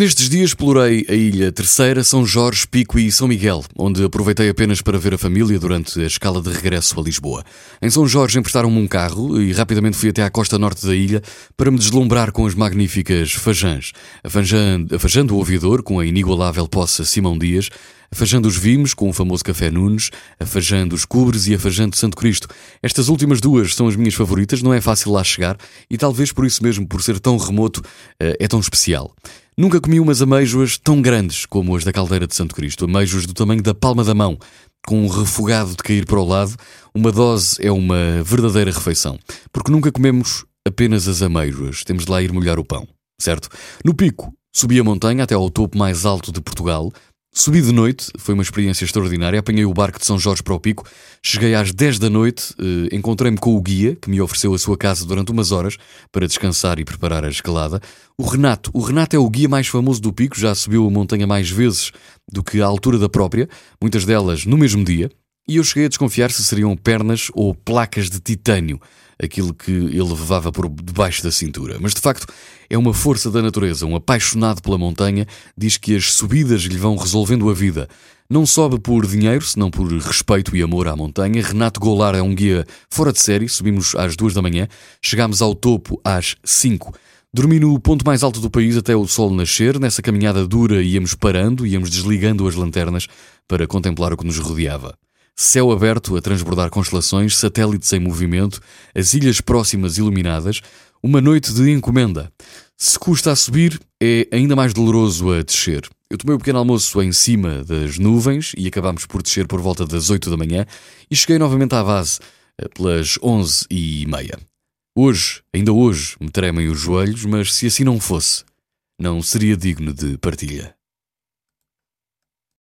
Nestes dias explorei a ilha Terceira, São Jorge, Pico e São Miguel, onde aproveitei apenas para ver a família durante a escala de regresso a Lisboa. Em São Jorge emprestaram-me um carro e rapidamente fui até à costa norte da ilha para me deslumbrar com as magníficas fajãs. A fajã, a fajã do ouvidor, com a inigualável poça Simão Dias, a fajã dos Vimos, com o famoso Café Nunes, a fajã dos Cubres e a fajã de Santo Cristo. Estas últimas duas são as minhas favoritas, não é fácil lá chegar e talvez por isso mesmo, por ser tão remoto, eh, é tão especial. Nunca comi umas ameijoas tão grandes como as da caldeira de Santo Cristo, ameijoas do tamanho da palma da mão, com um refogado de cair para o lado. Uma dose é uma verdadeira refeição, porque nunca comemos apenas as ameijoas, temos de lá ir molhar o pão, certo? No pico, subi a montanha até ao topo mais alto de Portugal, Subi de noite, foi uma experiência extraordinária. Apanhei o barco de São Jorge para o Pico. Cheguei às 10 da noite, eh, encontrei-me com o guia, que me ofereceu a sua casa durante umas horas para descansar e preparar a escalada. O Renato. O Renato é o guia mais famoso do Pico, já subiu a montanha mais vezes do que a altura da própria, muitas delas no mesmo dia. E eu cheguei a desconfiar se seriam pernas ou placas de titânio aquilo que ele levava por debaixo da cintura. Mas de facto é uma força da natureza. Um apaixonado pela montanha diz que as subidas lhe vão resolvendo a vida. Não sobe por dinheiro, senão por respeito e amor à montanha. Renato Goulart é um guia fora de série. Subimos às duas da manhã, chegámos ao topo às cinco. Dormi no ponto mais alto do país até o sol nascer. Nessa caminhada dura íamos parando, íamos desligando as lanternas para contemplar o que nos rodeava céu aberto a transbordar constelações, satélites em movimento, as ilhas próximas iluminadas, uma noite de encomenda. Se custa a subir, é ainda mais doloroso a descer. Eu tomei o um pequeno almoço em cima das nuvens e acabámos por descer por volta das 8 da manhã e cheguei novamente à base eh, pelas 11 e meia. Hoje, ainda hoje, me tremem os joelhos, mas se assim não fosse, não seria digno de partilha.